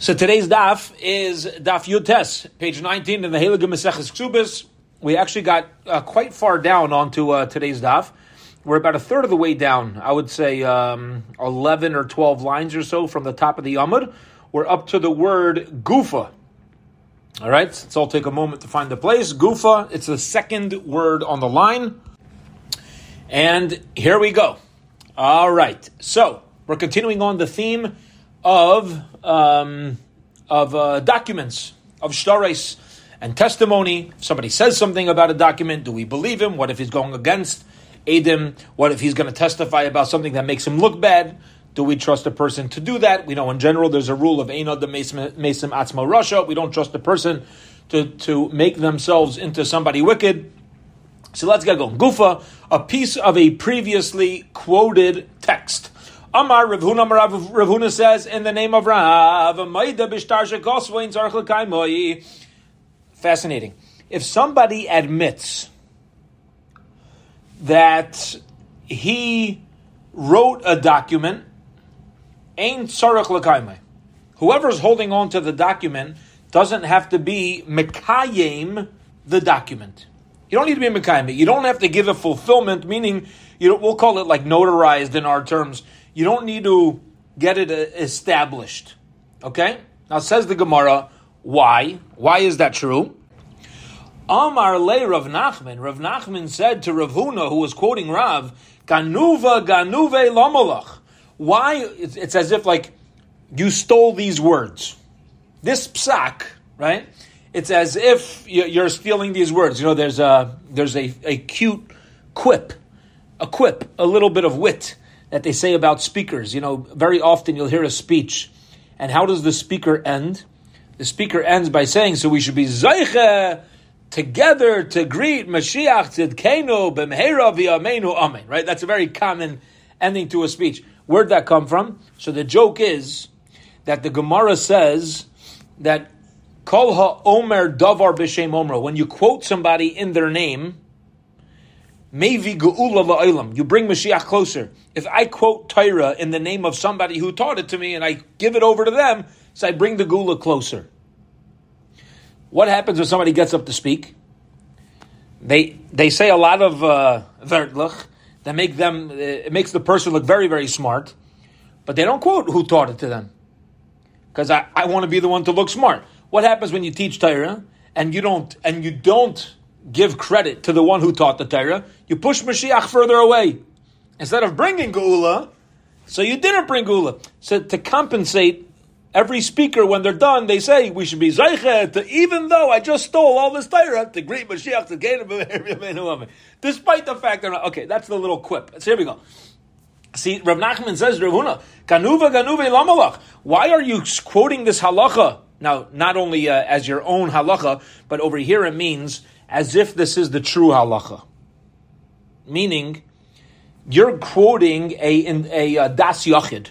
So today's daf is daf Yutes, page 19 in the Heilige Maseches Ksubis. We actually got uh, quite far down onto uh, today's daf. We're about a third of the way down. I would say um, 11 or 12 lines or so from the top of the Yamud. We're up to the word Gufa. All right, let's all take a moment to find the place. Gufa, it's the second word on the line. And here we go. All right, so we're continuing on the theme of um, of uh, documents of shtaris and testimony. If somebody says something about a document, do we believe him? What if he's going against Adim? What if he's going to testify about something that makes him look bad? Do we trust a person to do that? We know in general there's a rule of Eino the Mesim Atzma Russia. We don't trust a person to, to make themselves into somebody wicked. So let's get going. Gufa, a piece of a previously quoted text. Amar Rav Huna, says in the name of Rav, Fascinating. If somebody admits that he wrote a document, ain't tzarech l'kaimai. Whoever's holding on to the document doesn't have to be mekayim the document. You don't need to be mekayim. You don't have to give a fulfillment, meaning you know, we'll call it like notarized in our terms you don't need to get it uh, established. Okay? Now says the Gemara, why? Why is that true? Amar le Rav Nachman. Rav Nachman said to Rav Huna, who was quoting Rav, Ganuva ganuve lamalach. Why? It's, it's as if like you stole these words. This psak, right? It's as if you're stealing these words. You know, there's a there's a, a cute quip, a quip, a little bit of wit that they say about speakers. You know, very often you'll hear a speech, and how does the speaker end? The speaker ends by saying, "So we should be zeiche together to greet Mashiach Tzidkenu b'mehera v'yameinu amen." Right? That's a very common ending to a speech. Where'd that come from? So the joke is that the Gemara says that kol ha-omer davar b'shem omro. When you quote somebody in their name, Mevi geula la'olam. You bring Mashiach closer. If I quote Torah in the name of somebody who taught it to me and I give it over to them, so I bring the Geula closer. What happens when somebody gets up to speak? They they say a lot of uh, that make them uh, it makes the person look very very smart, but they don't quote who taught it to them because I, I want to be the one to look smart. What happens when you teach Torah and you don't and you don't give credit to the one who taught the Torah, you push Mashiach further away. Instead of bringing Geula, so you didn't bring Geula. So to compensate every speaker when they're done, they say we should be Zeiche, to, even though I just stole all this Torah, to greet Mashiach, to gain him, despite the fact not, okay, that's the little quip. So here we go. See, Rav Nachman says, Rav Huna, Ganuva Ganuve Lamalach. Why are you quoting this halacha? Now, not only uh, as your own halacha, but over here it means as if this is the true halacha. Meaning, you're quoting a, a, a das yachid.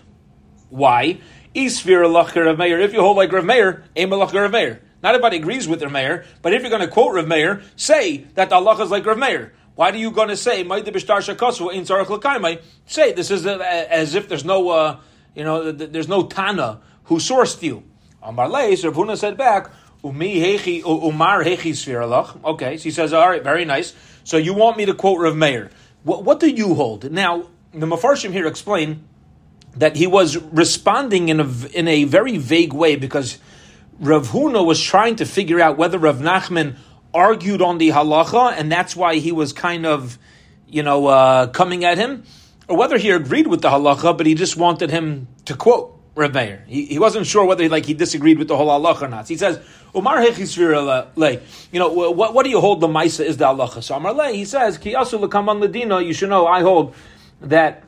Why? Isfir Rav Meir. If you hold like Rav Meir, aim Rav Meir. Not everybody agrees with Rav Meir, but if you're going to quote Rav Meir, say that the halacha is like Rav Meir. Why are you going to say Say this is a, as if there's no, uh, you know, there's no Tana who sourced you. Amar Leis, Rav Huna said back, Umi hechi umar hechi sviralach. Okay, so he says, all right, very nice. So you want me to quote Rav Meir? What, what do you hold? Now the Mefarshim here explain that he was responding in a in a very vague way because Rav Huna was trying to figure out whether Rav Nachman argued on the halacha, and that's why he was kind of, you know, uh, coming at him, or whether he agreed with the halacha, but he just wanted him to quote. Rav Meir. He, he wasn't sure whether like he disagreed with the whole halacha or not. He says, "Umar lay." You know what? What do you hold the ma'isa is the halacha? So Amar lay. He says, "Ki asu lekaman ledina." You should know. I hold that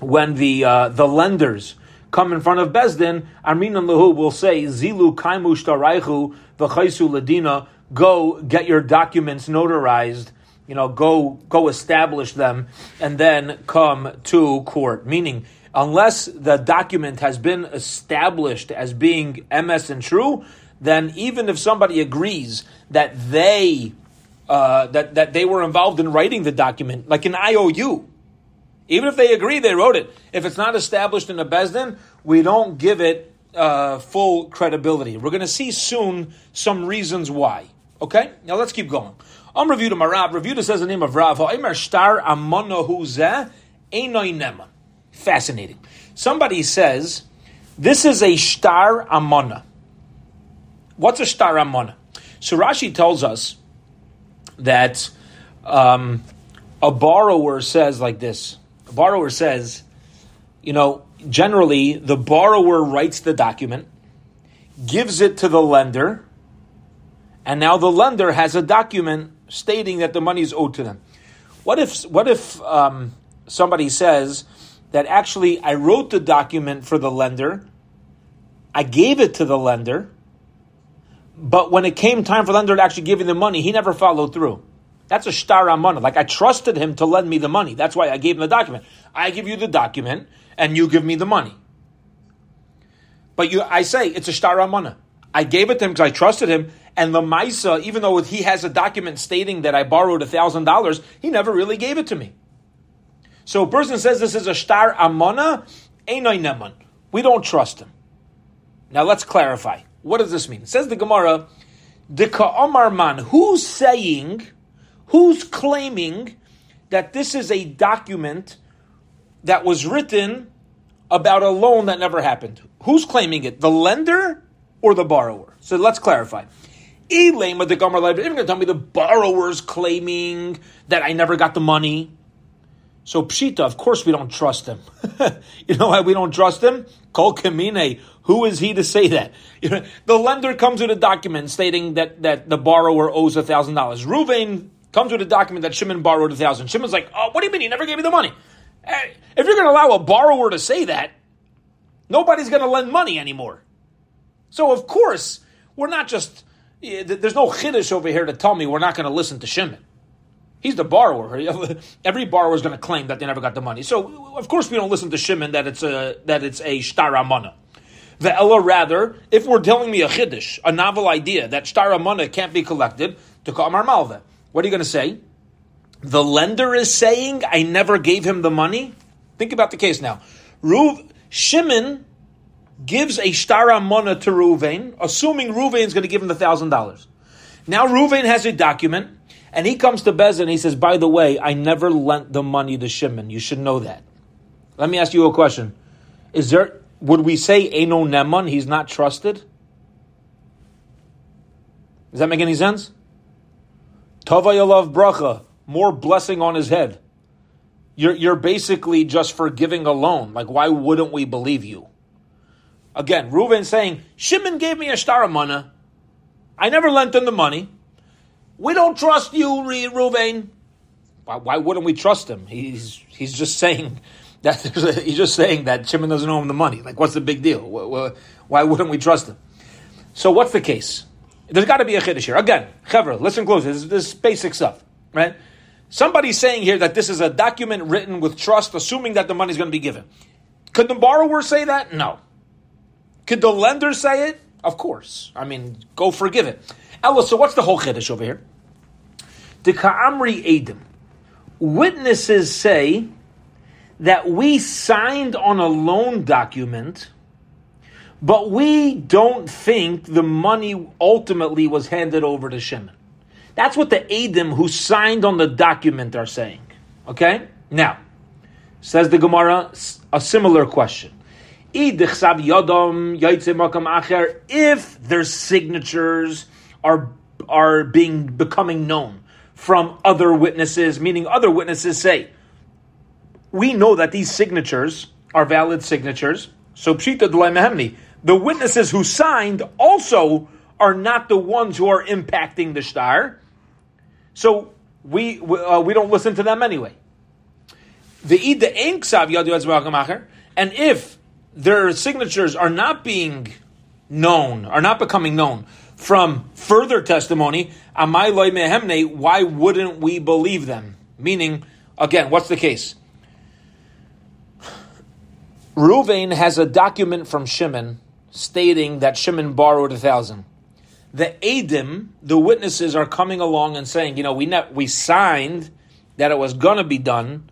when the uh, the lenders come in front of Bezdin, Arminan Lahu will say, "Zilu kaimu shtaraichu v'chaisu ledina." Go get your documents notarized you know, go go establish them and then come to court. Meaning, unless the document has been established as being emes and true, then even if somebody agrees that they uh, that that they were involved in writing the document, like an IOU, even if they agree they wrote it, if it's not established in a bezdin, we don't give it uh, full credibility. We're going to see soon some reasons why. Okay, now let's keep going. I'm reviewed my Rav. Reviewed says the name of Rav. Star Fascinating. Somebody says this is a star amana. What's a star amana? So Rashi tells us that um, a borrower says like this. A borrower says, you know, generally the borrower writes the document, gives it to the lender, and now the lender has a document stating that the money is owed to them. What if what if um, somebody says that actually I wrote the document for the lender, I gave it to the lender, but when it came time for the lender to actually give him the money, he never followed through. That's a star amana. Like I trusted him to lend me the money. That's why I gave him the document. I give you the document and you give me the money. But you, I say it's a star amana. I gave it to him because I trusted him. And the Maisa, even though he has a document stating that I borrowed thousand dollars, he never really gave it to me. So a person says this is a star amana, einoi neman. We don't trust him. Now let's clarify. What does this mean? It says the Gemara, the Ka'amar man, who's saying Who's claiming that this is a document that was written about a loan that never happened? Who's claiming it? The lender or the borrower? So let's clarify. Elema the Gomer going to tell me the borrower's claiming that I never got the money. So Pshita, of course we don't trust him. you know why we don't trust him? Kol Kamine. Who is he to say that? You know, the lender comes with a document stating that, that the borrower owes a thousand dollars. Ruvain comes with a document that Shimon borrowed a thousand. Shimon's like, oh, what do you mean? You never gave me the money. Eh, if you're going to allow a borrower to say that, nobody's going to lend money anymore. So of course, we're not just. Eh, there's no chiddush over here to tell me we're not going to listen to Shimon. He's the borrower. Every borrower is going to claim that they never got the money. So of course we don't listen to Shimon that it's a that it's a shtaramana. The Ella rather, if we're telling me a chiddush, a novel idea that shtaramana can't be collected, to Kamar Malva. What are you going to say? The lender is saying, I never gave him the money? Think about the case now. Ruv, Shimon gives a shtara mona to Ruvain, assuming Ruvain is going to give him the thousand dollars. Now Ruvain has a document, and he comes to Bez and he says, By the way, I never lent the money to Shimon. You should know that. Let me ask you a question. Is there would we say Eno Neman, he's not trusted? Does that make any sense? Tavayalav bracha, more blessing on his head. You're, you're basically just forgiving a loan. Like, why wouldn't we believe you? Again, Reuven saying, Shimon gave me a shtaramana. I never lent him the money. We don't trust you, Reuven. Why, why wouldn't we trust him? He's, he's just saying he's just saying that Shimon doesn't owe him the money. Like, what's the big deal? Why wouldn't we trust him? So, what's the case? There's got to be a chiddush here. Again, Chevra, listen close. This, this is basic stuff, right? Somebody's saying here that this is a document written with trust, assuming that the money is going to be given. Could the borrower say that? No. Could the lender say it? Of course. I mean, go forgive it. Ella, so what's the whole chiddush over here? The Ka'amri Edim. Witnesses say that we signed on a loan document but we don't think the money ultimately was handed over to Shimon. That's what the Adim who signed on the document are saying. Okay? Now, says the Gemara, a similar question. If their signatures are, are being becoming known from other witnesses, meaning other witnesses say, we know that these signatures are valid signatures. So pshita mehemni the witnesses who signed also are not the ones who are impacting the star. So we uh, we don't listen to them anyway. The and if their signatures are not being known, are not becoming known from further testimony, why wouldn't we believe them? Meaning, again, what's the case? Ruvain has a document from Shimon stating that Shimon borrowed a thousand. The Adim, the witnesses, are coming along and saying, you know, we ne- we signed that it was going to be done,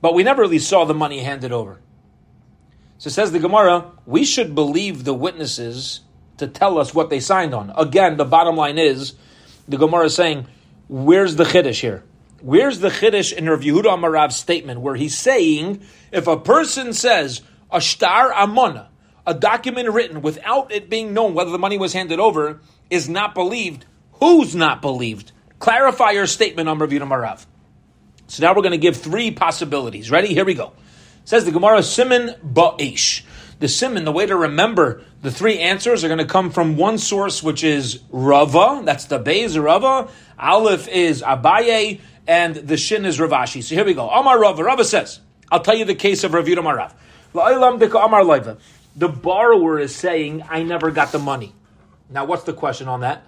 but we never really saw the money handed over. So says the Gemara, we should believe the witnesses to tell us what they signed on. Again, the bottom line is, the Gemara is saying, where's the Chiddush here? Where's the Chiddush in Rav Yehuda Amarav's statement where he's saying, if a person says, a star amona, a document written without it being known whether the money was handed over, is not believed, who's not believed? Clarify your statement on Rav Yehuda Amarav. So now we're going to give three possibilities. Ready? Here we go. Says the Gemara, Simon Ba'ish. The Simon, the way to remember the three answers are going to come from one source, which is Rava. That's the Beis Rava. Aleph is Abaye, and the Shin is Rav Ashi. So here we go. Amar Rava. Rava says, I'll tell you the case of Ravina Marav. The borrower is saying, I never got the money. Now, what's the question on that?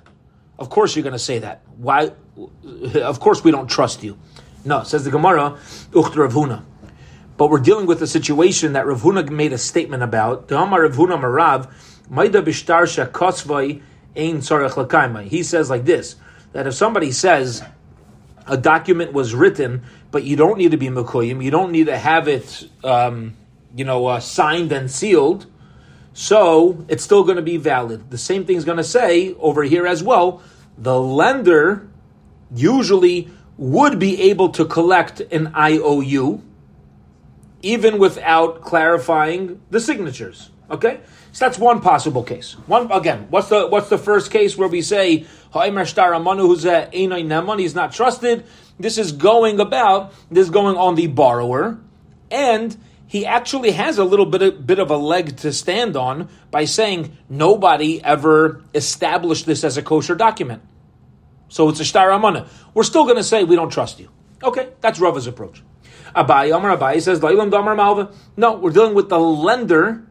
Of course you're going to say that. Why? Of course we don't trust you. No, says the Gemara, Ucht Ravuna. But we're dealing with a situation that Rav Huna made a statement about. He says like this, that if somebody says a document was written, but you don't need to be Mekuyim, you don't need to have it, um, you know, uh, signed and sealed, so it's still going to be valid. The same thing is going to say over here as well. The lender usually would be able to collect an IOU, even without clarifying the signatures. Okay, so that's one possible case. One again. What's the what's the first case where we say he's not trusted? This is going about. This is going on the borrower, and he actually has a little bit of, bit of a leg to stand on by saying nobody ever established this as a kosher document. So it's a shtar amana. We're still going to say we don't trust you. Okay, that's Rava's approach. Abai, Amar Abai says. No, we're dealing with the lender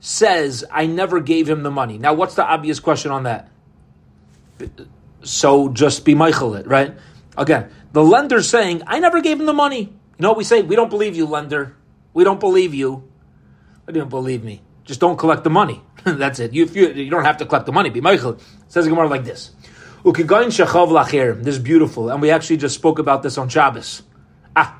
says, I never gave him the money. Now, what's the obvious question on that? So just be Michael it, right? Again, the lender's saying, I never gave him the money. What we say? We don't believe you, lender. We don't believe you. I don't believe me. Just don't collect the money. That's it. You, you, you, don't have to collect the money. Be Michael. Says Gemara like this. This is beautiful. And we actually just spoke about this on Shabbos. Ah,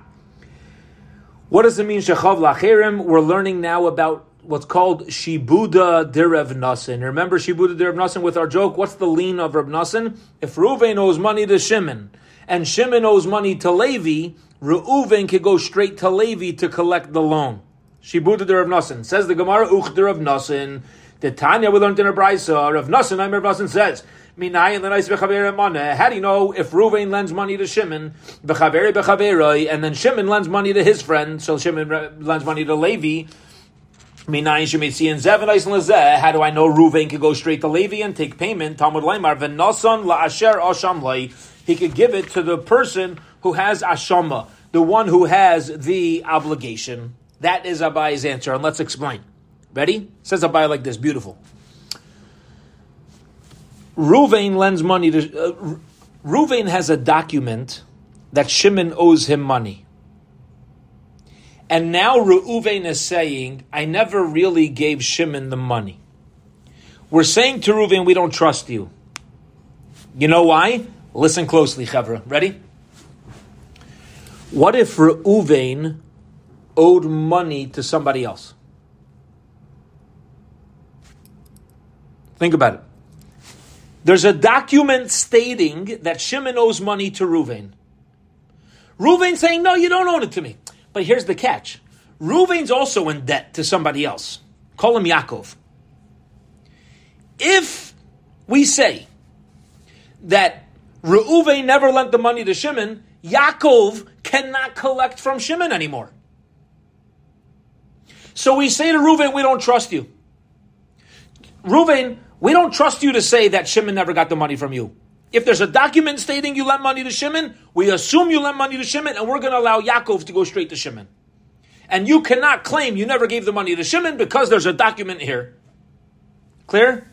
what does it mean, Shechav Lacherim? We're learning now about what's called Shibuda Derev Nasin. Remember Shibuda Derev Nasin with our joke? What's the lean of Reb Nasin? If Reuven owes money to Shimon and Shimon owes money to Levi, Reuven can go straight to Levi to collect the loan. Shibuda Derev Nasin. Says the Gemara, Uch Derev Nasin. The Tanya we learned in a Brisa, Rav Nasin, Rav Nasin says, how do you know if Ruvain lends money to Shimon, and then Shimon lends money to his friend, so Shimon lends money to Levi? How do I know Ruvain could go straight to Levi and take payment? He could give it to the person who has ashama, the one who has the obligation. That is Abai's answer, and let's explain. Ready? Says Abai like this, beautiful. Ruvain lends money to. Uh, Ruvain has a document that Shimon owes him money. And now Reuven is saying, I never really gave Shimon the money. We're saying to Reuven, we don't trust you. You know why? Listen closely, Chevra. Ready? What if Reuven owed money to somebody else? Think about it. There's a document stating that Shimon owes money to Ruvain. Ruvain saying, No, you don't own it to me. But here's the catch Ruvain's also in debt to somebody else. Call him Yaakov. If we say that Reuven never lent the money to Shimon, Yaakov cannot collect from Shimon anymore. So we say to Reuven, we don't trust you. Reuven, we don't trust you to say that Shimon never got the money from you. If there's a document stating you lent money to Shimon, we assume you lent money to Shimon, and we're going to allow Yaakov to go straight to Shimon. And you cannot claim you never gave the money to Shimon because there's a document here. Clear?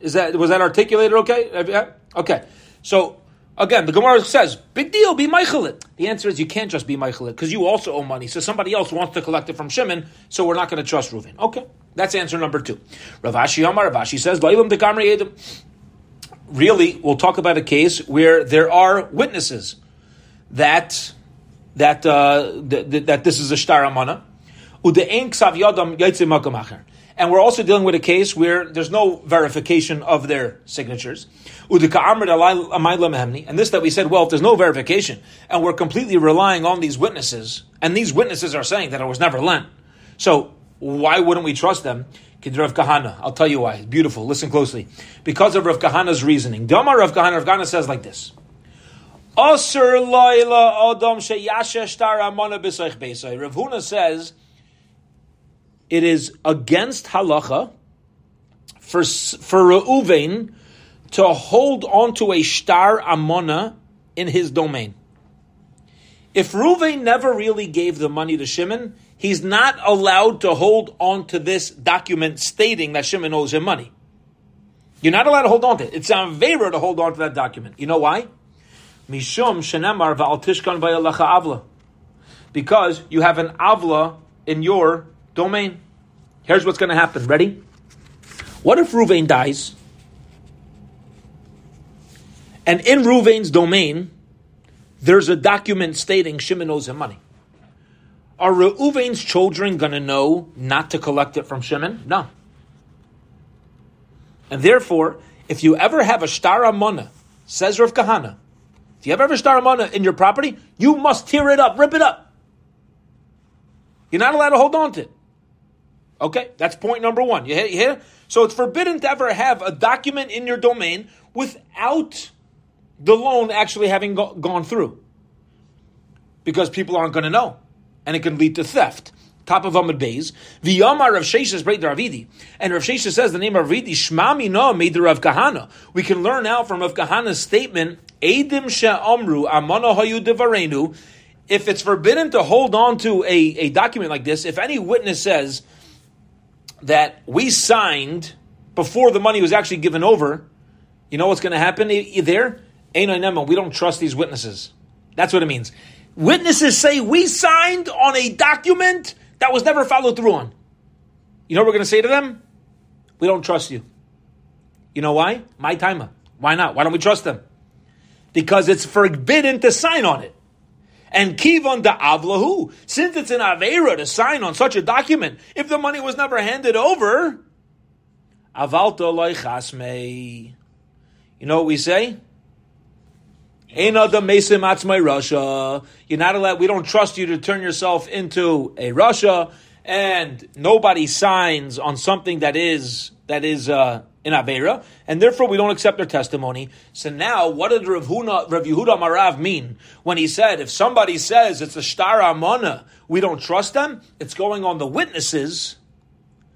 Is that was that articulated? Okay. Okay. So again, the Gemara says, "Big deal, be Michaelit." The answer is you can't just be Michaelit because you also owe money. So somebody else wants to collect it from Shimon, so we're not going to trust Reuven. Okay. That's answer number two. Rav Ashi Amar Rav Ashi says, Really, we'll talk about a case where there are witnesses that that uh, th- th- that this is a shtar amana, And we're also dealing with a case where there's no verification of their signatures. And this that we said, well, if there's no verification, and we're completely relying on these witnesses, and these witnesses are saying that it was never lent, so why wouldn't we trust them? Rav Kahana. I'll tell you why. It's beautiful. Listen closely. Because of Rav Kahana's reasoning. Damar Rav Kahana, Rav Kahana says like this. Rav Huna says it is against halacha for for Reuven to hold onto a star amona in his domain. If Reuven never really gave the money to Shimon, he's not allowed to hold on to this document stating that Shimon owes him money. You're not allowed to hold on to it. It's a favor to hold on to that document. You know why? Mishum shenemar avla. Because you have an avla in your domain. Here's what's going to happen. Ready? What if Ruvain dies? And in Ruvain's domain, there's a document stating Shimon owes him money. Are Reuven's children going to know not to collect it from Shimon? No. And therefore, if you ever have a star amana, says Rav Kahana, if you ever have a star amana in your property, you must tear it up, rip it up. You're not allowed to hold on to it. Okay, that's point number one. You hear? So it's forbidden to ever have a document in your domain without the loan actually having go- gone through. Because people aren't going to know and it can lead to theft. Top of Amud Beis, V'yamar Rav Sheshes Breit Ravidi, and Rav Sheshes says the name of Ravidi Shmami No made the Rav Kahana. We can learn now from Rav Kahana's statement, Edim She'amru Amana Devarenu. If it's forbidden to hold on to a, a document like this, if any witness says that we signed before the money was actually given over, you know what's going to happen there? We don't trust these witnesses. That's what it means. Witnesses say we signed on a document that was never followed through on. You know what we're going to say to them? We don't trust you. You know why? My timer. Why not? Why don't we trust them? Because it's forbidden to sign on it. And kivon da avlahu, since it's an avera to sign on such a document, if the money was never handed over, avalto loy chasmei. You know what we say? You're not allowed. We don't trust you to turn yourself into a Russia, and nobody signs on something that is that is uh, in Avera, and therefore we don't accept their testimony. So now, what did Rav, Huna, Rav Yehuda Marav mean when he said, if somebody says it's a star amana, we don't trust them? It's going on the witnesses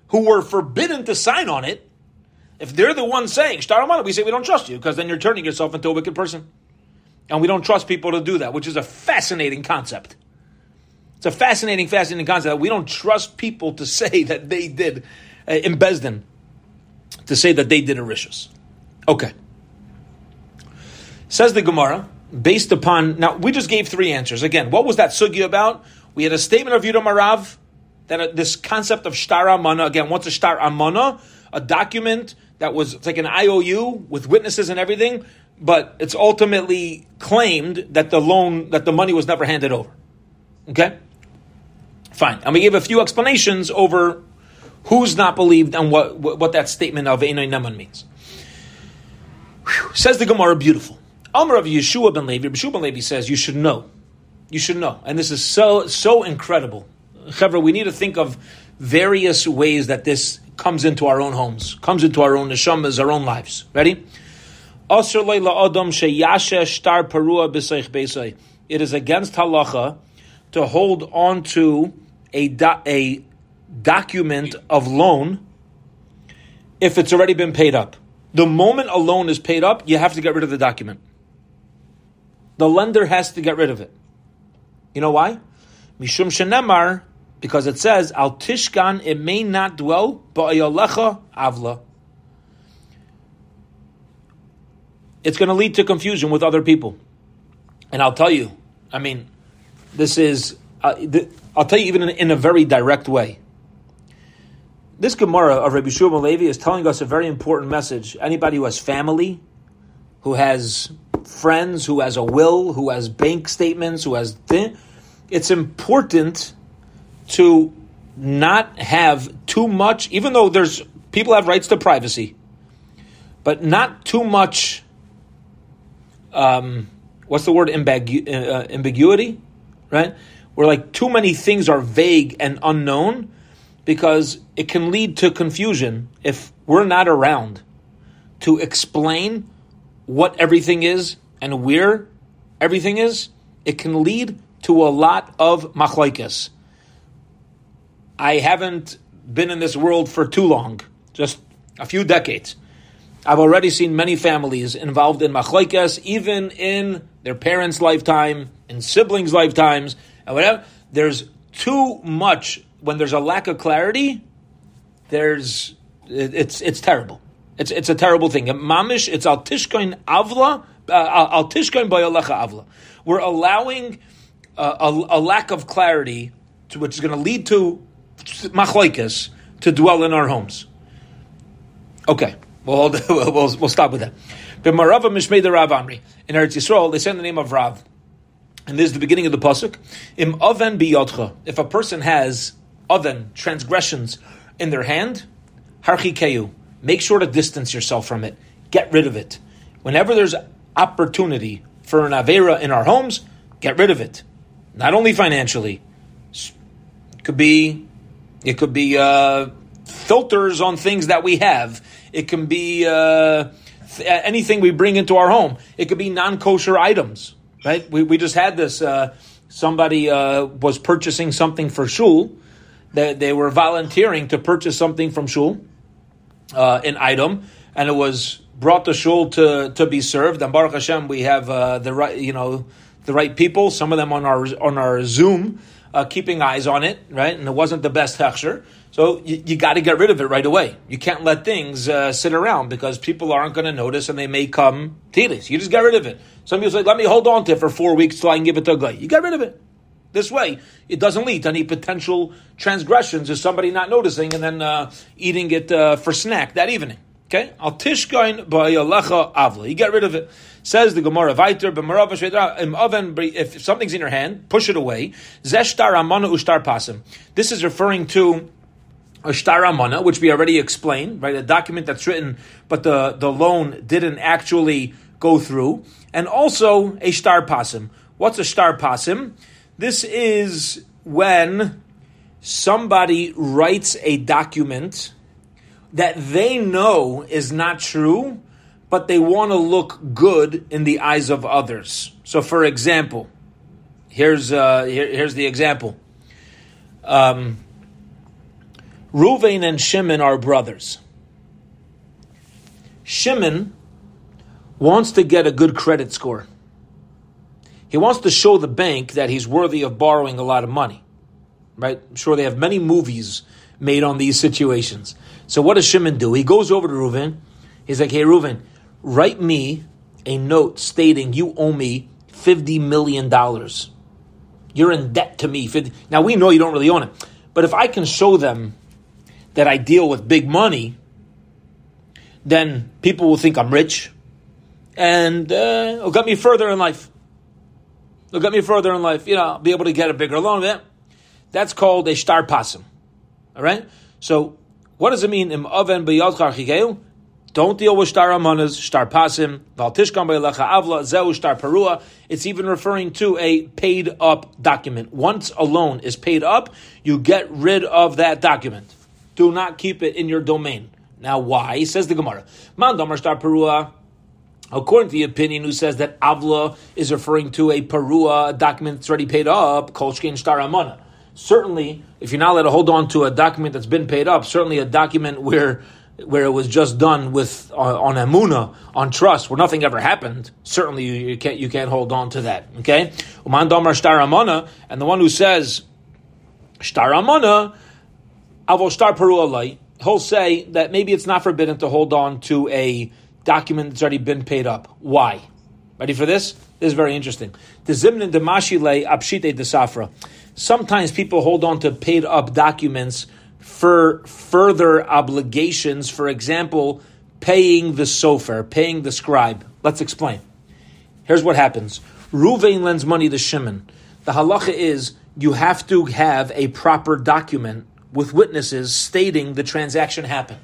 who were forbidden to sign on it. If they're the ones saying star amana, we say we don't trust you because then you're turning yourself into a wicked person. And we don't trust people to do that, which is a fascinating concept. It's a fascinating, fascinating concept. That we don't trust people to say that they did uh, in to say that they did Arishus. Okay. Says the Gemara, based upon, now we just gave three answers. Again, what was that sugi about? We had a statement of Yudah Marav, that uh, this concept of shtar amana, again, what's a shtar amana? A document that was, like an IOU with witnesses and everything, but it's ultimately claimed that the loan, that the money was never handed over. Okay? Fine. And we gave a few explanations over who's not believed and what, what, that statement of Einay Neman means. Whew. Says the Gemara, beautiful. Amr of Yeshua ben Levi, Yeshua ben Levi says, you should know. You should know. And this is so, so incredible. Chevra, we need to think of various ways that this comes into our own homes, comes into our own neshamas, our own lives. Ready? It is against halacha to hold on to a, a document of loan if it's already been paid up. The moment a loan is paid up, you have to get rid of the document. The lender has to get rid of it. You know why? Mishum shenemar, because it says, Al tishkan, it may not dwell, ba'ayalecha avla. it's going to lead to confusion with other people. And I'll tell you, I mean, this is, uh, I'll tell you even in, in, a very direct way. This Gemara of Rabbi Shua Levi is telling us a very important message. Anybody who has family, who has friends, who has a will, who has bank statements, who has, th- it's important to not have too much, even though there's people have rights to privacy, but not too much. Um, what's the word? Ambigu- uh, ambiguity, right? Where like too many things are vague and unknown, because it can lead to confusion if we're not around to explain what everything is and where everything is. It can lead to a lot of machlaikas. I haven't been in this world for too long, just a few decades. I've already seen many families involved in machlaikas, even in their parents' lifetime, in siblings' lifetimes, and whatever. There's too much when there's a lack of clarity. There's it's it's terrible. It's it's a terrible thing. Mamish, it's al tishkoin avla, uh, al tishkoin avla. We're allowing uh, a, a, lack of clarity, to, which is going to lead to machloikas to dwell in our homes. Okay, we'll, we'll, we'll, stop with that. But Marava Mishmei Rav Amri in Eretz Yisrael, they say the name of Rav, and this is the beginning of the pasuk. Im oven. If a person has oven transgressions in their hand, harchi keyu. Make sure to distance yourself from it. Get rid of it. Whenever there's opportunity for an avera in our homes, get rid of it. Not only financially, it could be it could be uh, filters on things that we have. It can be uh, th- anything we bring into our home. It could be non kosher items. Right? We, we just had this. Uh, somebody uh, was purchasing something for shul. They, they were volunteering to purchase something from shul, uh, an item, and it was brought to shul to, to be served. And Baruch Hashem, we have uh, the right, you know, the right people. Some of them on our on our Zoom uh, keeping eyes on it, right? And it wasn't the best hechsher. So you, you got to get rid of it right away. You can't let things uh, sit around because people aren't going to notice and they may come tilis. You just get rid of it. Some people say, let me hold on to it for four weeks till I can give it to a guy. You get rid of it. This way, it doesn't lead to any potential transgressions of somebody not noticing and then uh, eating it uh, for snack that evening. Okay, al tishkain ba'yalecha avla. You get rid of it. Says the Gemara oven. If something's in your hand, push it away. Zeshtar amana ushtar pasim. This is referring to a shtar amana, which we already explained, right? A document that's written, but the the loan didn't actually go through, and also a shtar pasim. What's a shtar pasim? This is when somebody writes a document that they know is not true, but they want to look good in the eyes of others. So, for example, here's uh, here, here's the example. Um, Ruvain and Shimon are brothers. Shimon wants to get a good credit score. He wants to show the bank that he's worthy of borrowing a lot of money. Right? I'm sure they have many movies made on these situations. So what does Shimon do? He goes over to Reuven. He's like, "Hey, Reuven, write me a note stating you owe me fifty million dollars. You're in debt to me. 50. Now we know you don't really own it, but if I can show them that I deal with big money, then people will think I'm rich, and uh, it'll get me further in life. It'll get me further in life. You know, I'll be able to get a bigger loan. That That's called a star pasim. All right. So what does it mean? Im oven Don't deal with star amanas, star pasim, valtishkam be'elecha avla, zeu star perua. It's even referring to a paid up document. Once a loan is paid up, you get rid of that document. Do not keep it in your domain. Now, why? Says the Gemara. Man damar star perua. According to the opinion who says that avla is referring to a perua, a document that's already paid up, kolshkin star amana certainly, if you're not allowed to hold on to a document that's been paid up, certainly a document where where it was just done with uh, on amuna on trust where nothing ever happened certainly you, you, can't you can't hold on to that okay? Uman damar star amana and the one who says star amana avol star peru he'll say that maybe it's not forbidden to hold on to a document that's already been paid up why ready for this this is very interesting the zimnin de mashile apshite de sometimes people hold on to paid up documents for further obligations. For example, paying the sofer, paying the scribe. Let's explain. Here's what happens. Ruvain lends money to Shimon. The halacha is you have to have a proper document with witnesses stating the transaction happened.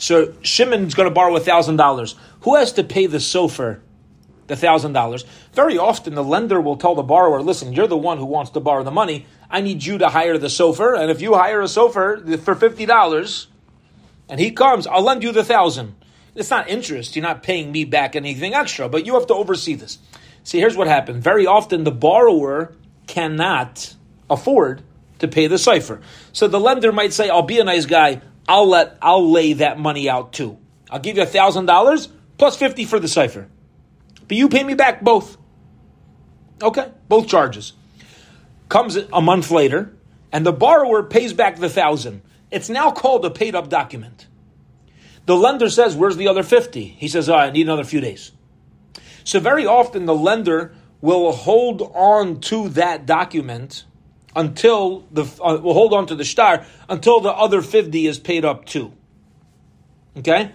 So Shimon's going to borrow thousand dollars. Who has to pay the sofer the thousand dollars? Very often, the lender will tell the borrower, "Listen, you're the one who wants to borrow the money. I need you to hire the sofer, and if you hire a sofer for fifty dollars, and he comes, I'll lend you the thousand. It's not interest. You're not paying me back anything extra, but you have to oversee this. See, here's what happened. Very often, the borrower cannot afford to pay the sofer. So the lender might say, I'll be a nice guy. I'll let, I'll lay that money out too. I'll give you a thousand dollars plus 50 for the sofer. But you pay me back both. Okay, both charges. Comes a month later, and the borrower pays back the thousand. It's now called a paid up document. The lender says, Where's the other 50? He says, oh, I need another few days. So, very often, the lender will hold on to that document until the uh, will hold on to the star until the other 50 is paid up too. Okay?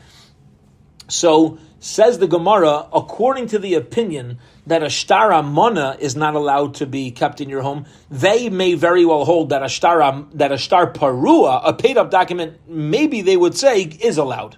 So says the Gemara, according to the opinion that a star amana is not allowed to be kept in your home, they may very well hold that a star that a star parua, a paid up document, maybe they would say is allowed.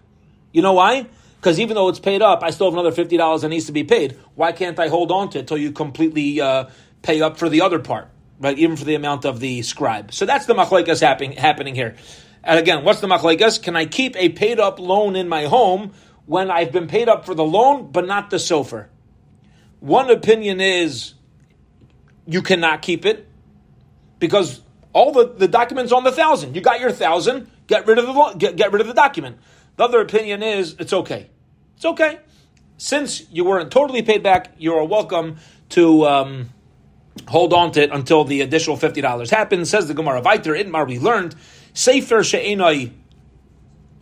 You know why? Because even though it's paid up, I still have another fifty dollars that needs to be paid. Why can't I hold on to it until you completely uh, pay up for the other part? Right? Even for the amount of the scribe. So that's the machlekes happening, happening here. And again, what's the machlekes? Can I keep a paid up loan in my home when I've been paid up for the loan, but not the sofer? One opinion is you cannot keep it because all the, the documents on the thousand. You got your thousand, get rid of the get, get rid of the document. The other opinion is it's okay. It's okay. Since you weren't totally paid back, you are welcome to um, hold on to it until the additional fifty dollars happens. Says the Gemara Viter Itmar. We learned sefer she'enoi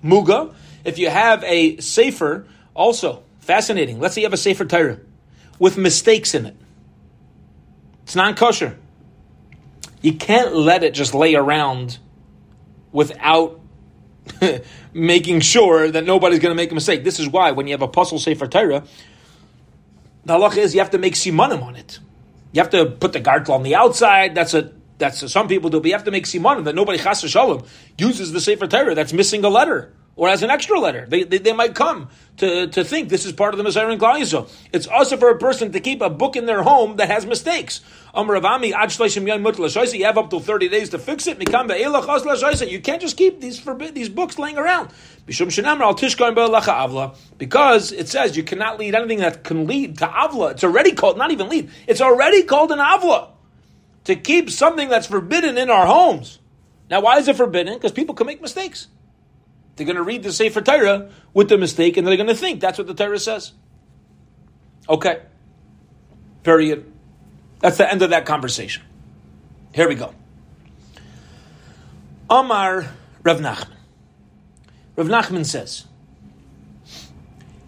muga. If you have a sefer, also fascinating. Let's say you have a sefer Torah with mistakes in it. It's non kosher. You can't let it just lay around without making sure that nobody's going to make a mistake. This is why when you have a pasul sefer Torah, the halacha is you have to make simanim on it. You have to put the gartel on the outside. That's a that's a, some people do, but you have to make simanim that nobody chas shalom uses the sefer Torah that's missing a letter or as an extra letter. They, they, they, might come to, to think this is part of the Messiah and It's also for a person to keep a book in their home that has mistakes. You have up to 30 days to fix it. You can't just keep these forbid, these books laying around. Because it says you cannot lead anything that can lead to avla. It's already called, not even lead, it's already called an avla. To keep something that's forbidden in our homes. Now, why is it forbidden? Because people can make mistakes. They're going to read the Sefer Torah with the mistake, and they're going to think that's what the Torah says. Okay. Period. That's the end of that conversation. Here we go. Amar Rav Nachman. Rav Nachman says,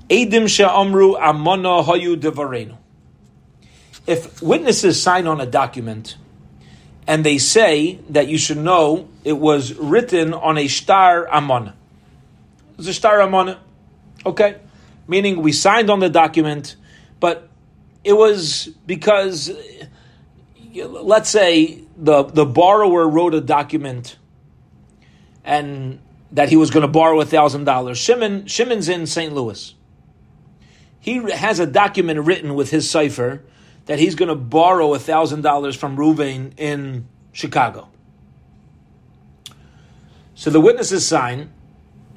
Edim she'amru amana hayu devarenu. If witnesses sign on a document and they say that you should know it was written on a star amana, amana, okay, meaning we signed on the document, but it was because, let's say, the the borrower wrote a document and that he was going to borrow a thousand dollars. Shimon Shimon's in St. Louis. He has a document written with his sofer that he's going to borrow a thousand dollars from Ruvain in Chicago. So the witnesses sign,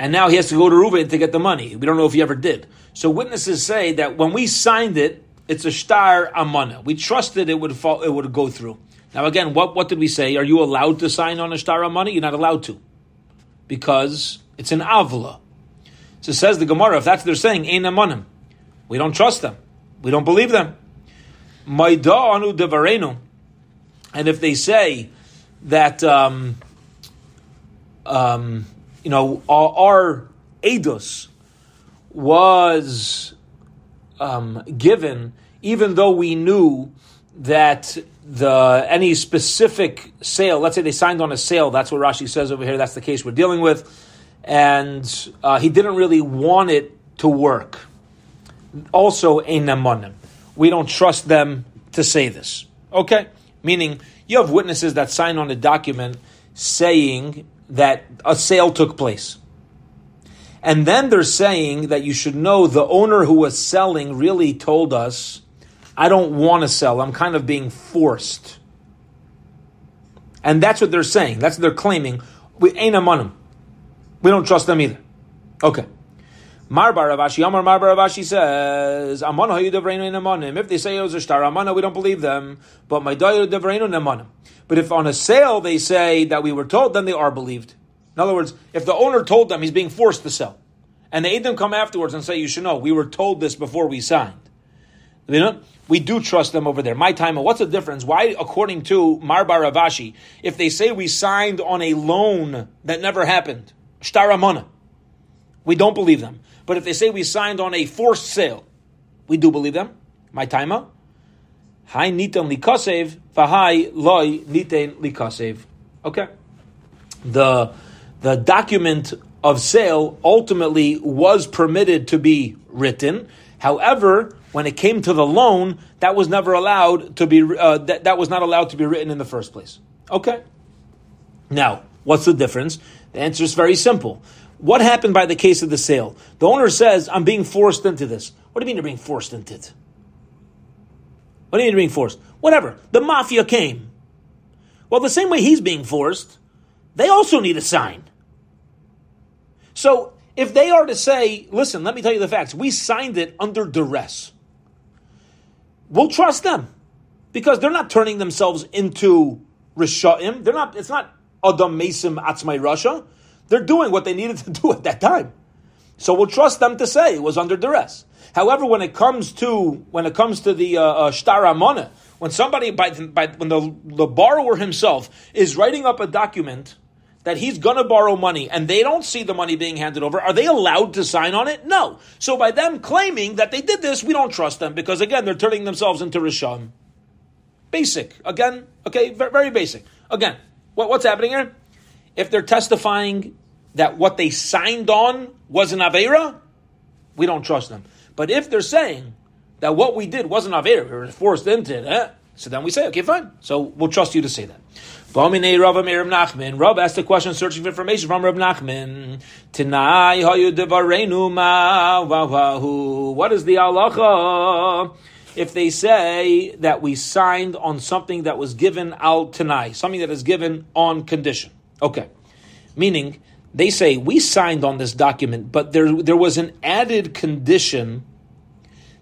and now he has to go to Ruvain to get the money. We don't know if he ever did. So witnesses say that when we signed it, it's a star amana. We trusted it would fall, it would go through. Now again, what, what did we say? Are you allowed to sign on a star amana? You're not allowed to because it's an avla. So says the Gemara, if that's what they're saying, ain't amanim. We don't trust them. We don't believe them. Maida anu devarenu. And if they say that, um, um, you know, our, our edus was um, given, even though we knew that the any specific sale, let's say they signed on a sale, that's what Rashi says over here, that's the case we're dealing with, and uh, he didn't really want it to work. Also, a nemanim. We don't trust them to say this. Okay? Meaning, you have witnesses that sign on a document saying that a sale took place. And then they're saying that you should know the owner who was selling really told us, I don't want to sell. I'm kind of being forced. And that's what they're saying. That's what they're claiming. We ain't a We don't trust them either. Okay. Mar bar Rav Ashi, Amar Mar bar Rav Ashi says, Amana Hayudavreinu in Amanim. If they say it was a star Amana, we don't believe them. But my Dayudavreinu in Amanim. But if on a sale they say that we were told, then they are believed. In other words, if the owner told them he's being forced to sell, and the them come afterwards and say, you should know, we were told this before we signed. You know, we do trust them over there. My time, what's the difference? Why, according to Mar bar Rav Ashi, if they say we signed on a loan that never happened, shtaramana, we don't believe them. But if they say we signed on a forced sale, we do believe them. My timer. Hi nitan likasev, v'hai loy nitan likasev. Okay. The the document of sale ultimately was permitted to be written. However, when it came to the loan, that was never allowed to be uh, that, that was not allowed to be written in the first place. Okay. Now, what's the difference? The answer is very simple. What happened by the case of the sale? The owner says, I'm being forced into this. What do you mean you're being forced into it? What do you mean you're being forced? Whatever. The mafia came. Well, the same way he's being forced, they also need a sign. So if they are to say, listen, let me tell you the facts, we signed it under duress, we'll trust them because they're not turning themselves into Rishaim. They're not, it's not Adam Mesim Atzmai rasha. They're doing what they needed to do at that time. So we'll trust them to say it was under duress. However, when it comes to when it comes to the uh, uh, when somebody by, by when the, the borrower himself is writing up a document that he's going to borrow money and they don't see the money being handed over, are they allowed to sign on it? No. So by them claiming that they did this, we don't trust them because again they're turning themselves into rishon. Basic again, okay, very basic. Again, what, what's happening here? If they're testifying that what they signed on was an Avera, we don't trust them. But if they're saying that what we did wasn't Avera, we were forced into it, eh? so then we say, okay, fine. So we'll trust you to say that. Rav asked a question searching for information from Rav Nachman. What is the halacha if they say that we signed on something that was given al tanai, something that is given on condition? Okay. Meaning, they say we signed on this document, but there there was an added condition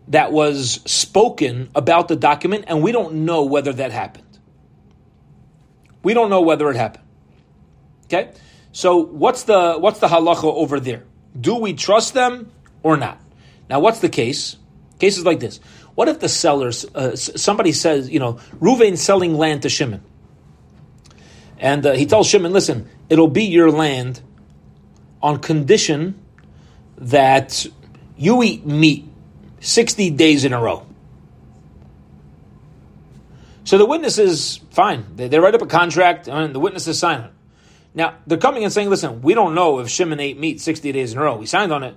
that was spoken about the document, and we don't know whether that happened. We don't know whether it happened. Okay, so what's the what's the halacha over there? Do we trust them or not? Now, what's the case? Cases like this. What if the sellers, uh, somebody says, you know, Ruvain selling land to Shimon, and uh, he tells Shimon, listen, it'll be your land on condition that you eat meat 60 days in a row. So the witnesses, fine, they, they write up a contract and the witnesses sign it. Now, they're coming and saying, listen, we don't know if Shimon ate meat 60 days in a row. We signed on it.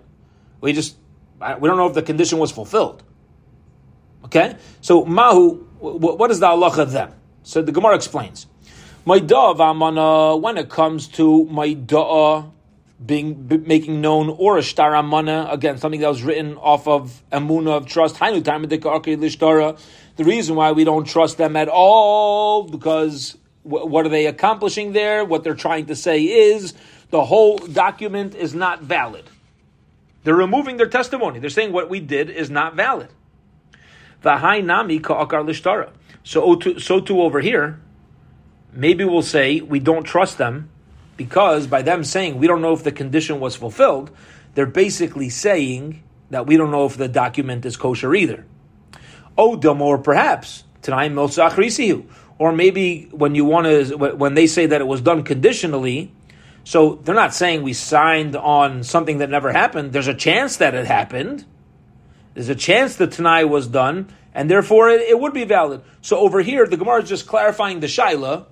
We just, we don't know if the condition was fulfilled. Okay? So, Mahu, what is the halacha of them? So the Gemara explains. My da'ah when it comes to my da'ah being b- making known or a shtara mana again something that was written off of emuna of trust. The reason why we don't trust them at all because w- what are they accomplishing there? What they're trying to say is the whole document is not valid. They're removing their testimony. They're saying what we did is not valid. So, so too over here, maybe we'll say we don't trust them because by them saying we don't know if the condition was fulfilled, they're basically saying that we don't know if the document is kosher either. Odom, or perhaps tonight or maybe when you want to when they say that it was done conditionally, so they're not saying we signed on something that never happened. There's a chance that it happened. There's a chance the Tanai was done, and therefore it, it would be valid. So over here, the Gemara is just clarifying the Shaila.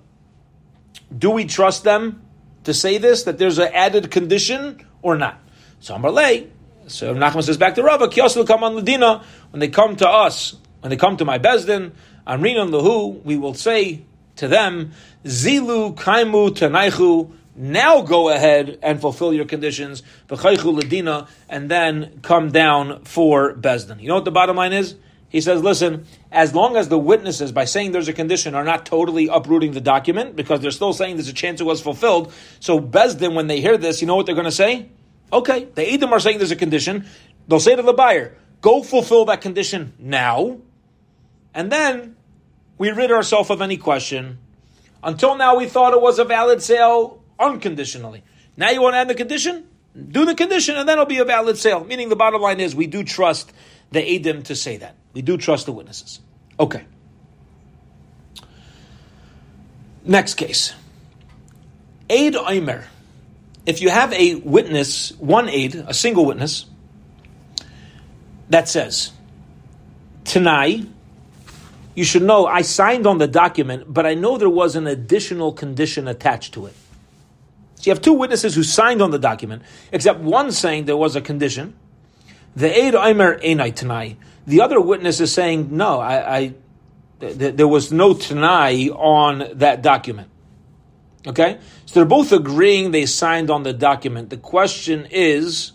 Do we trust them to say this, that there's an added condition or not. So Amarle, so Nachman says back to Rava, Kios come on Ladina, when they come to us, when they come to my Bezdin, Amrin and Lahu, we will say to them, Zilu Kaimu Tanaichu Now go ahead and fulfill your conditions, ladina, and then come down for Bezdin. You know what the bottom line is? He says, listen, as long as the witnesses, by saying there's a condition, are not totally uprooting the document, because they're still saying there's a chance it was fulfilled, so Bezdin, when they hear this, you know what they're going to say? Okay, the Edom are saying there's a condition. They'll say to the buyer, go fulfill that condition now, and then we rid ourselves of any question. Until now, we thought it was a valid sale unconditionally. Now you want to add the condition? Do the condition, and then it'll be a valid sale. Meaning, the bottom line is we do trust the Edom to say that. We do trust the witnesses. Okay. Next case. Aid Omer. If you have a witness, one aid, a single witness, that says, Tanai, you should know I signed on the document, but I know there was an additional condition attached to it. So you have two witnesses who signed on the document, except one saying there was a condition. The aid Aimer Einai Tanai. The other witness is saying, no, I, I th- there was no Tanai on that document. Okay? So they're both agreeing they signed on the document. The question is,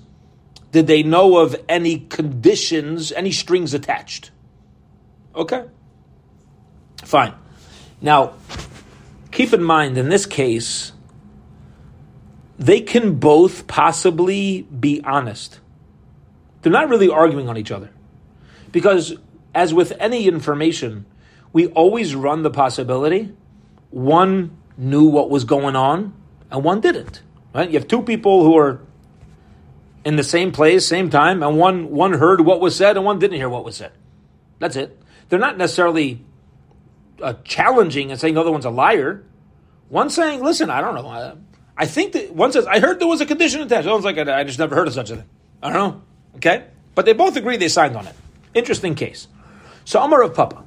did they know of any conditions, any strings attached? Okay. Fine. Now, keep in mind, in this case, they can both possibly be honest. They're not really arguing on each other. Because, as with any information, we always run the possibility one knew what was going on and one didn't. Right? You have two people who are in the same place, same time, and one one heard what was said and one didn't hear what was said. That's it. They're not necessarily uh, challenging and saying the other one's a liar. One saying, "Listen, I don't know. I, I think that one says I heard there was a condition attached. The other one's like, I, I just never heard of such a thing. I don't know. Okay, but they both agree they signed on it. Interesting case. So Amar of Papa.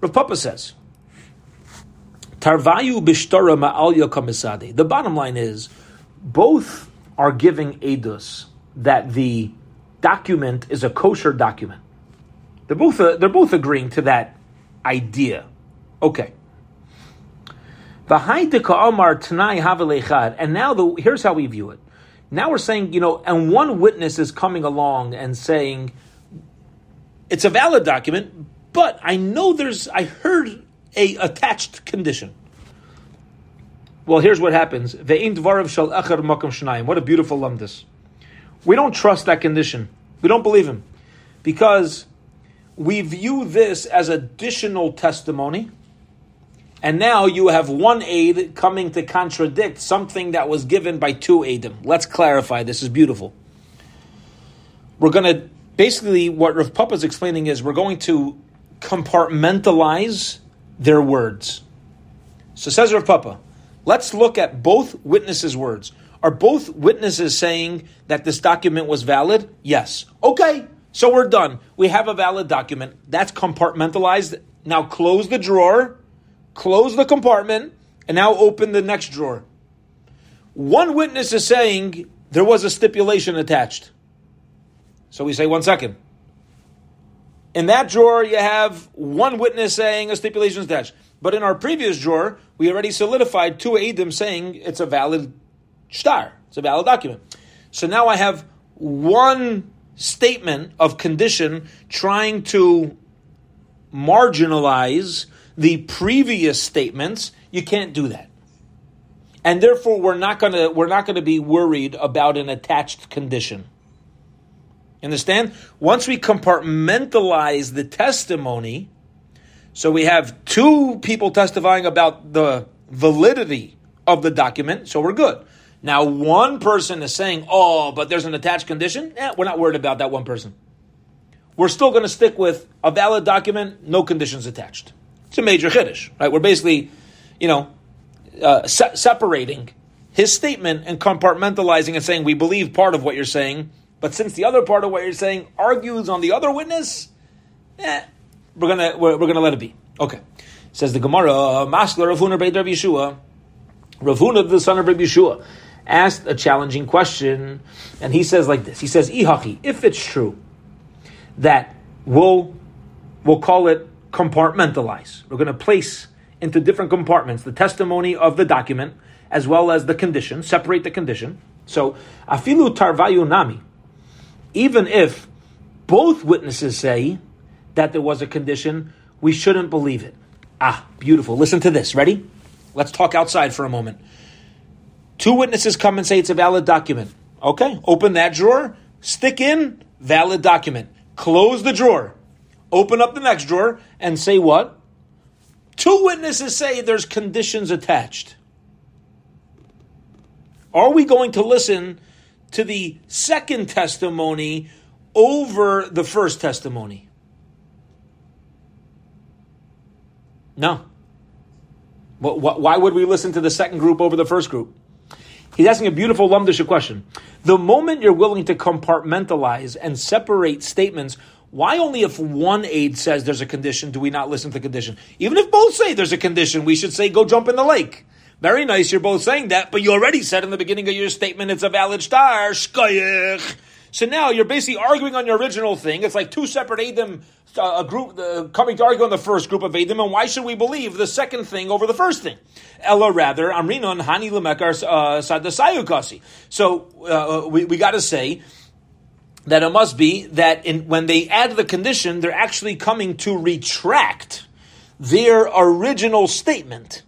Rav Papa says, Tarvayu. The bottom line is, both are giving edus that the document is a kosher document. They're both uh, they're both agreeing to that idea. Okay. And now the, here's how we view it. Now we're saying, you know, and one witness is coming along and saying, it's a valid document, but I know there's, I heard a attached condition. Well, here's what happens. What a beautiful lumdis. We don't trust that condition. We don't believe him. Because we view this as additional testimony. And now you have one aid coming to contradict something that was given by two aidim. Let's clarify. This is beautiful. We're going to basically what Rav Papa is explaining is we're going to compartmentalize their words. So says Rav Papa, let's look at both witnesses' words. Are both witnesses saying that this document was valid? Yes. Okay, so we're done. We have a valid document. That's compartmentalized. Now close the drawer, close the compartment, and now open the next drawer. One witness is saying there was a stipulation attached. So we say, one second. In that drawer, you have one witness saying a stipulation is attached. But in our previous drawer, we already solidified two Adim saying it's a valid star, it's a valid document. So now I have one statement of condition trying to marginalize the previous statements. You can't do that. And therefore we're not gonna we're not gonna be worried about an attached condition. Understand? Once we compartmentalize the testimony, so we have two people testifying about the validity of the document, so we're good. Now, one person is saying, oh, but there's an attached condition. Yeah, we're not worried about that one person. We're still going to stick with a valid document, no conditions attached. It's a major chiddush, right? We're basically, you know, uh, se- separating his statement and compartmentalizing and saying, we believe part of what you're saying, but since the other part of what you're saying argues on the other witness, eh, we're gonna we're, we're gonna let it be. Okay. Says the Gemara, Masler Rav Huna Beit Rav Yeshua. The son of Rav Yeshua, asked a challenging question, and he says like this. He says, Ihachi, if it's true that we'll we'll call it compartmentalize. We're to place into different compartments the testimony of the document, as well as the condition, separate the condition. So, afilu tarvayu nami, even if both witnesses say that there was a condition, we shouldn't believe it. Ah, beautiful. Listen to this. Ready? Let's talk outside for a moment. Two witnesses come and say it's a valid document. Okay, open that drawer, stick in, valid document. Close the drawer, open up the next drawer, and say what? Two witnesses say there's conditions attached. Are we going to listen to the second testimony over the first testimony? No. Why would we listen to the second group over the first group? He's asking a beautiful lumdisha question. The moment you're willing to compartmentalize and separate statements, why only if one aide says there's a condition do we not listen to the condition? Even if both say there's a condition, we should say go jump in the lake. Very nice, you're both saying that, but you already said in the beginning of your statement it's a valid star, shkayich. So now you're basically arguing on your original thing. It's like two separate Adam, uh, a group uh, coming to argue on the first group of Adam, and why should we believe the second thing over the first thing? Ella rather, Amrinon Hani Lemekar uh, Sadasayukasi. So uh, we, we got to say that it must be that in, when they add the condition, they're actually coming to retract their original statement.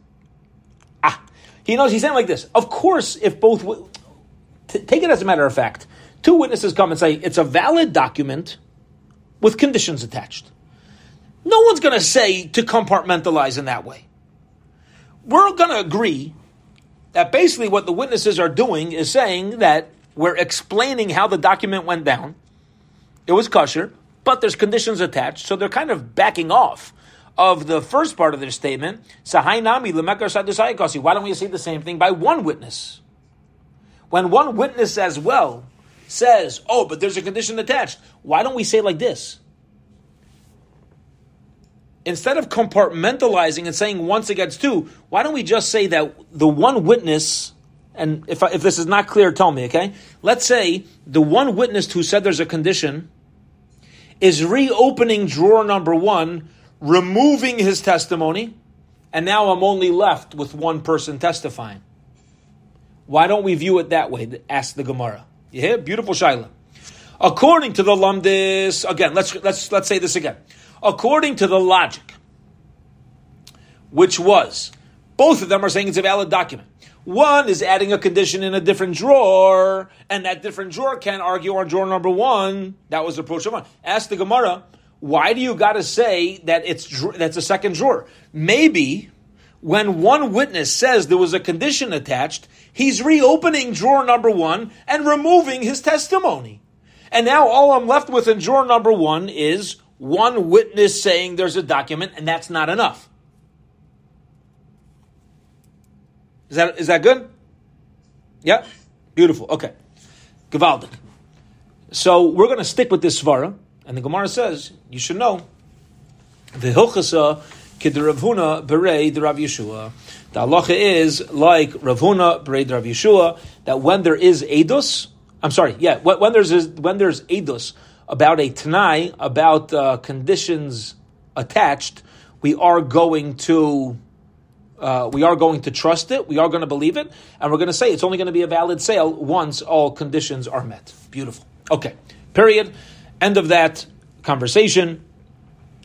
He knows he's saying like this. Of course, if both, t- take it as a matter of fact Two witnesses come and say it's a valid document with conditions attached. No one's going to say to compartmentalize in that way. We're going to agree that basically what the witnesses are doing is saying that we're explaining how the document went down. It was kosher, but there's conditions attached, so they're kind of backing off of the first part of their statement. Sahainami Lemekar why don't we say the same thing by one witness? When one witness as well says, oh, but there's a condition attached. Why don't we say like this? Instead of compartmentalizing and saying once against two, why don't we just say that the one witness, and if, if this is not clear, tell me, okay? Let's say the one witness who said there's a condition is reopening drawer number one, removing his testimony, and now I'm only left with one person testifying. Why don't we view it that way? Ask the Gemara. You hear? Beautiful Shaila. According to the Lumdis, again, let's, let's, let's say this again. According to the logic, which was, both of them are saying it's a valid document. One is adding a condition in a different drawer, and that different drawer can't argue on drawer number one. That was the approach of one. Ask the Gemara, why do you got to say that it's that's a second drawer? Maybe when one witness says there was a condition attached, he's reopening drawer number one and removing his testimony. And now all I'm left with in drawer number one is one witness saying there's a document, and that's not enough. Is that, is that good? Yeah? Beautiful. Okay. Gewaldig. So we're going to stick with this svara, and the Gemara says, you should know, the Hilchasa Kid Rav Huna berei the Rav Yeshua. The halacha is like Rav Huna berei the Rav Yeshua that when there is edus, I'm sorry, yeah, when there's when there's edus about a tanai about uh, conditions attached, we are going to. Uh, we are going to trust it. We are going to believe it, and we're going to say it's only going to be a valid sale once all conditions are met. Beautiful. Okay. Period. End of that conversation.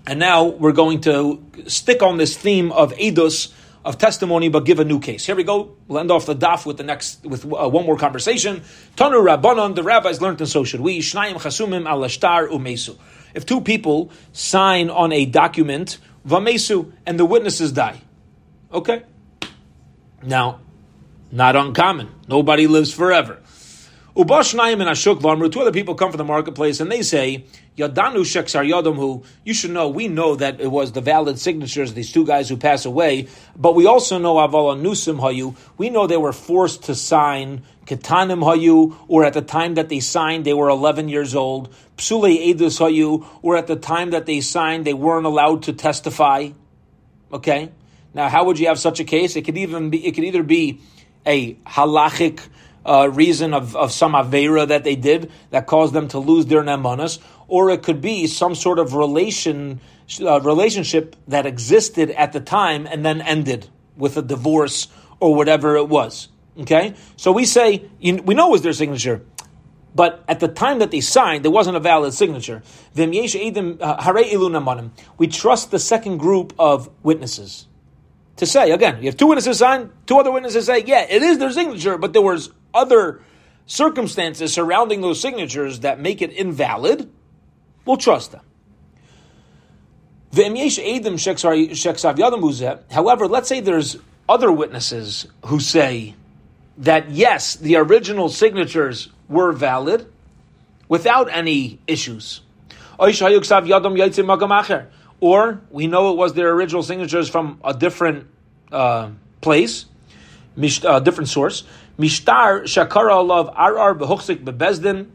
And now we're going to stick on this theme of edus, of testimony, but give a new case. Here we go. We'll end off the daf with the next with uh, one more conversation. Tanu Rabbanon, the rabbis learned, and so should we. Shnayim chasumim alashtar umesu. If two people sign on a document, vamesu, and the witnesses die. Okay. Now, not uncommon. Nobody lives forever. Ubashnayim and Ashuk Vamru, two other people come from the marketplace and they say, Yadanu Sheksar Yadamhu, you should know, we know that it was the valid signatures these two guys who pass away, but we also know Avala Nusim Hayu, we know they were forced to sign Ketanim Hayu, or at the time that they signed, they were 11 years old. Psule Edus Hayu, or at the time that they signed, they weren't allowed to testify. Okay? Now, how would you have such a case? It could even be, it could either be a halachic uh, reason of, of some avera that they did that caused them to lose their nemanas, or it could be some sort of relation uh, relationship that existed at the time and then ended with a divorce or whatever it was. Okay, so we say we know it was their signature, but at the time that they signed, there wasn't a valid signature. Uh, we trust the second group of witnesses to say again. You have two witnesses sign, two other witnesses say, yeah, it is their signature, but there was other circumstances surrounding those signatures that make it invalid. We'll trust them. However, let's say there's other witnesses who say that yes, the original signatures were valid without any issues. Or we know it was their original signatures from a different uh, place, a uh, different source. Mishtar shakara alav arar behuchzik bebezdin.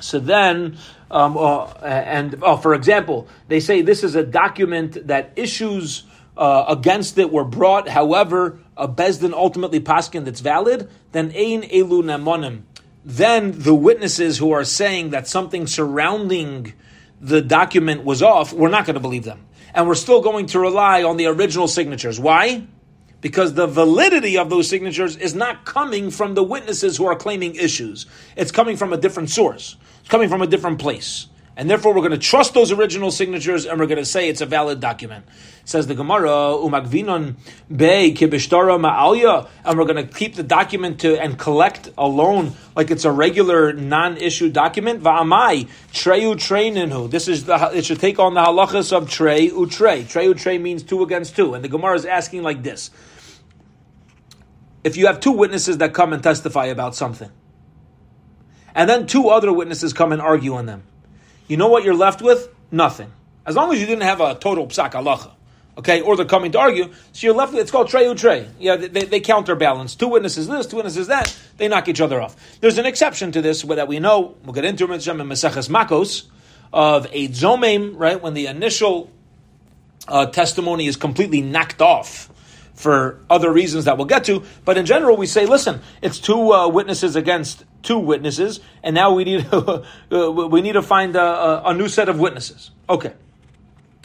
So then, um, uh, and oh, for example, they say this is a document that issues uh, against it were brought. However, a bezdin ultimately paskin that's valid. Then ein elu nemonim. Then the witnesses who are saying that something surrounding the document was off, we're not going to believe them, and we're still going to rely on the original signatures. Why? Because the validity of those signatures is not coming from the witnesses who are claiming issues. It's coming from a different source. It's coming from a different place. And therefore, we're going to trust those original signatures and we're going to say it's a valid document. Says the Gemara, Umagvinon Bey Kibishtara Ma'alya, and we're going to keep the document to and collect a loan like it's a regular non-issue document. Va'amai Treyu Treininu. This is the it should take on the halachas of Trey Utrey. Trey Utrey means two against two, and the Gemara is asking like this if you have two witnesses that come and testify about something, and then two other witnesses come and argue on them, you know what you're left with? Nothing. As long as you didn't have a total psak halacha, okay, or they're coming to argue, so you're left with, it's called trey trey. Yeah, they, they counterbalance. Two witnesses this, two witnesses that, they knock each other off. There's an exception to this that we know, we'll get into it in Maseches Makos, of a zomem, right, when the initial uh, testimony is completely knocked off for other reasons that we'll get to. But in general, we say, listen, it's two uh, witnesses against two witnesses, and now we need uh, we need to find a, a, new set of witnesses. Okay.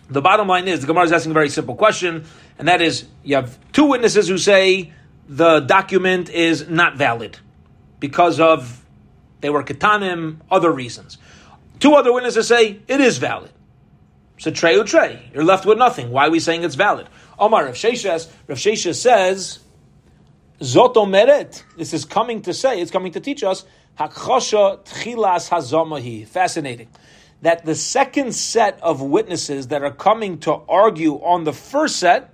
The bottom line is the Gemara is asking a very simple question, and that is: you have two witnesses who say the document is not valid because of they were katanim, other reasons. Two other witnesses say it is valid. So trey trey, you're left with nothing. Why are we saying it's valid? Omar Rav Sheshes, Rav Sheshes says, Zoto Meret, this is coming to say, it's coming to teach us, Hakchosha Tchilas Hazamahi. Fascinating. That the second set of witnesses that are coming to argue on the first set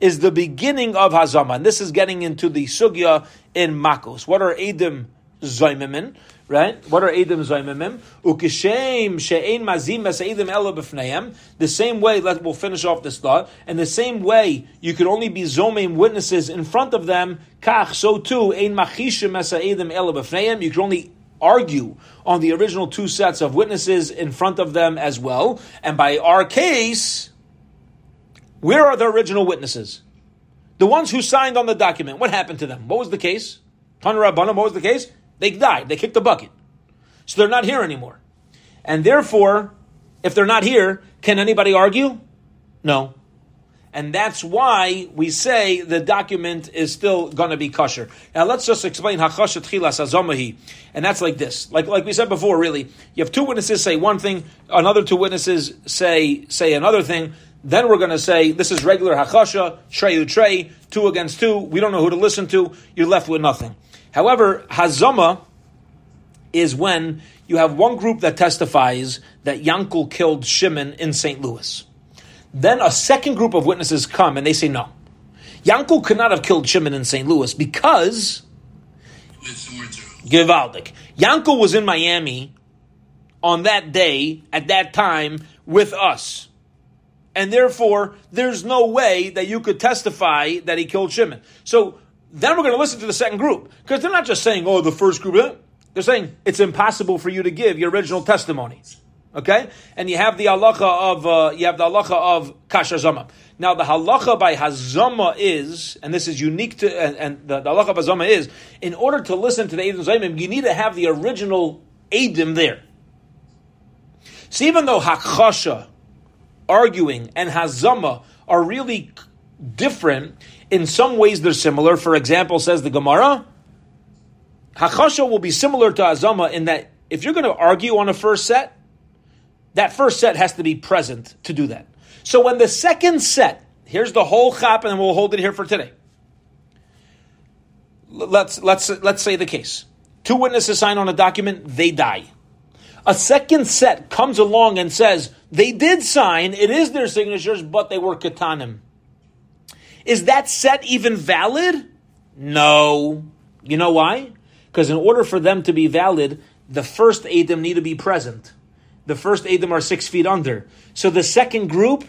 is the beginning of Hazama. And this is getting into the sugya in Makos. What are Edim Zoimimin? Right? What are Edim Zaymimim? Ukishem she'ein mazim maseidim ela b'fneim. The same way, let, we'll finish off this thought, and the same way you could only be Zomim witnesses in front of them, kach, so too, ein machishim maseidim ela b'fneim. You could only argue on the original two sets of witnesses in front of them as well. And by our case, where are the original witnesses? The ones who signed on the document. What happened to them? What was the case? Tan what was the case? They died. They kicked the bucket. So they're not here anymore. And therefore, if they're not here, can anybody argue? No. And that's why we say the document is still going to be kosher. Now let's just explain hachashat chilas azomahi. And that's like this. Like, like we said before, really. You have two witnesses say one thing, another two witnesses say, say another thing. Then we're going to say this is regular hachasha, treyu trey, two against two. We don't know who to listen to. You're left with nothing. However, hazama is when you have one group that testifies that Yankel killed Shimon in St. Louis. Then a second group of witnesses come and they say no. Yankel could not have killed Shimon in St. Louis because Givaldic. Yankel was in Miami on that day at that time with us. And therefore, there's no way that you could testify that he killed Shimon. So then we're going to listen to the second group because they're not just saying, "Oh, the first group." They're saying it's impossible for you to give your original testimony. Okay, and you have the halacha of uh, you have the halacha of kasher zama. Now the halacha by hazama is, and this is unique to, and, and the, the halacha of hazama is, in order to listen to the edim zaymim, you need to have the original edim there. So even though hakasha, arguing, and hazama are really different, In some ways, they're similar. For example, says the Gemara, Hachasha will be similar to Azama in that if you're going to argue on a first set, that first set has to be present to do that. So when the second set, here's the whole chap, and we'll hold it here for today. Let's let's let's say the case. Two witnesses sign on a document, they die. A second set comes along and says they did sign, it is their signatures, but they were katanim. Is that set even valid? No. You know why? Because in order for them to be valid, the first Adam need to be present. The first Adam are six feet under. So the second group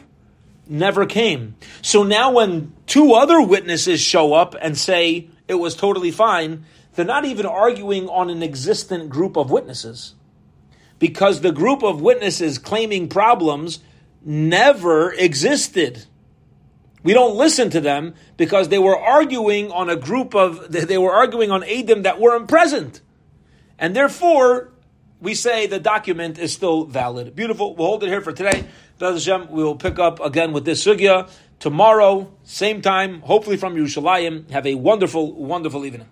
never came. So now when two other witnesses show up and say it was totally fine, they're not even arguing on an existent group of witnesses. Because the group of witnesses claiming problems never existed. We don't listen to them because they were arguing on a group of, they were arguing on Adam that weren't present. And therefore, we say the document is still valid. Beautiful. We'll hold it here for today. Hashem, we will pick up again with this sugya tomorrow, same time, hopefully from Yerushalayim. Have a wonderful, wonderful evening.